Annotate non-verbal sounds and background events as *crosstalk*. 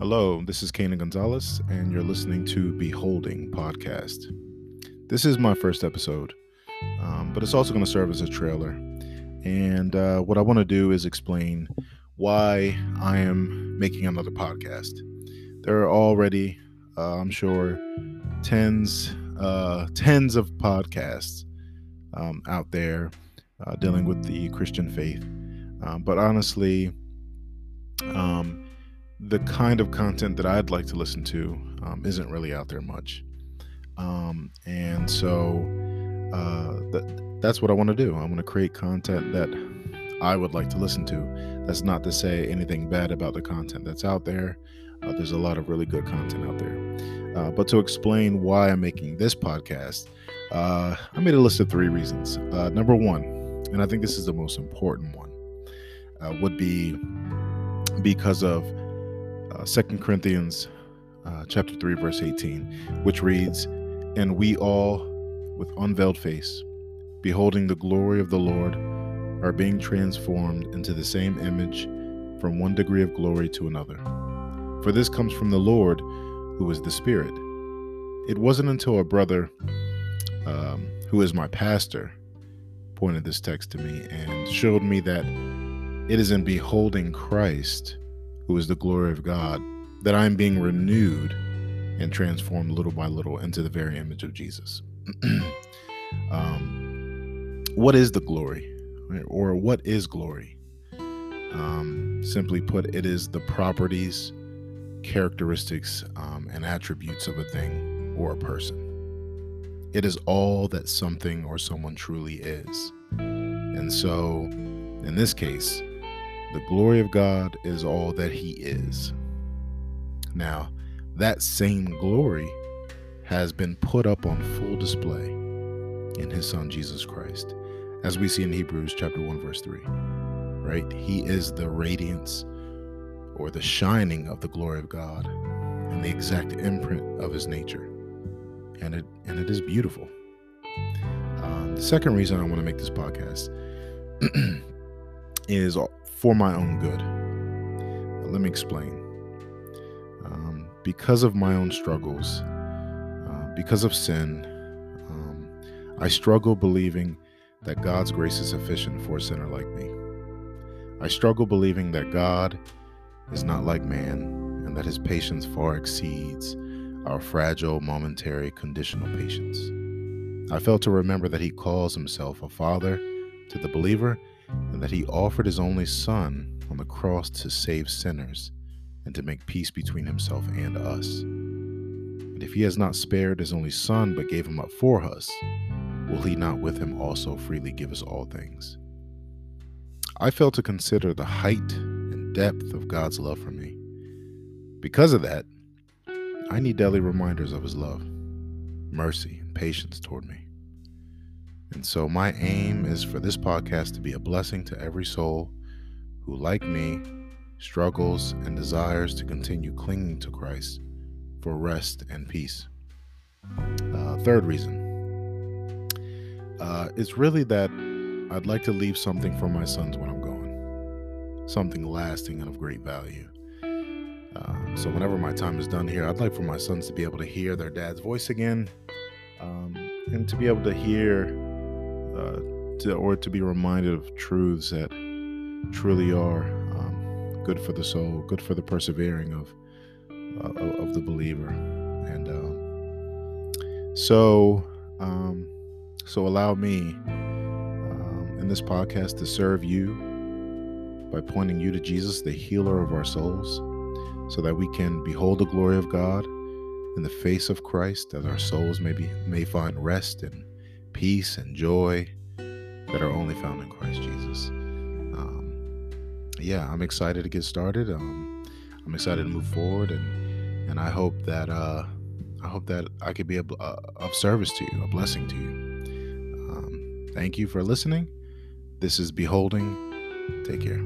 Hello, this is Canaan Gonzalez, and you're listening to Beholding Podcast. This is my first episode, um, but it's also going to serve as a trailer. And uh, what I want to do is explain why I am making another podcast. There are already, uh, I'm sure, tens, uh, tens of podcasts um, out there uh, dealing with the Christian faith. Um, but honestly, um, the kind of content that I'd like to listen to um, isn't really out there much. Um, and so uh, that, that's what I want to do. I want to create content that I would like to listen to. That's not to say anything bad about the content that's out there. Uh, there's a lot of really good content out there. Uh, but to explain why I'm making this podcast, uh, I made a list of three reasons. Uh, number one, and I think this is the most important one, uh, would be because of uh, 2 Corinthians uh, chapter 3 verse 18 which reads and we all with unveiled face beholding the glory of the Lord are being transformed into the same image from one degree of glory to another. For this comes from the Lord who is the spirit. It wasn't until a brother um, who is my pastor pointed this text to me and showed me that it is in beholding Christ who is the glory of God, that I am being renewed and transformed little by little into the very image of Jesus. *clears throat* um, what is the glory? Or what is glory? Um, simply put, it is the properties, characteristics, um, and attributes of a thing or a person. It is all that something or someone truly is. And so, in this case, the glory of God is all that He is. Now, that same glory has been put up on full display in His Son Jesus Christ, as we see in Hebrews chapter 1, verse 3. Right? He is the radiance or the shining of the glory of God and the exact imprint of His nature. And it and it is beautiful. Um, the second reason I want to make this podcast *clears throat* is for my own good. Let me explain. Um, because of my own struggles, uh, because of sin, um, I struggle believing that God's grace is sufficient for a sinner like me. I struggle believing that God is not like man and that his patience far exceeds our fragile, momentary, conditional patience. I fail to remember that he calls himself a father to the believer and that he offered his only Son on the cross to save sinners and to make peace between himself and us. And if he has not spared his only Son, but gave him up for us, will he not with him also freely give us all things? I fail to consider the height and depth of God's love for me. Because of that, I need daily reminders of his love, mercy, and patience toward me. And so, my aim is for this podcast to be a blessing to every soul who, like me, struggles and desires to continue clinging to Christ for rest and peace. Uh, third reason uh, it's really that I'd like to leave something for my sons when I'm gone, something lasting and of great value. Uh, so, whenever my time is done here, I'd like for my sons to be able to hear their dad's voice again um, and to be able to hear uh, to, or to be reminded of truths that truly are um, good for the soul, good for the persevering of uh, of the believer, and um, so um, so allow me um, in this podcast to serve you by pointing you to Jesus, the healer of our souls, so that we can behold the glory of God in the face of Christ, that our souls may be may find rest and peace and joy that are only found in Christ Jesus. Um, yeah, I'm excited to get started. Um, I'm excited to move forward, and and I hope that uh, I hope that I could be a, uh, of service to you, a blessing to you. Um, thank you for listening. This is Beholding. Take care.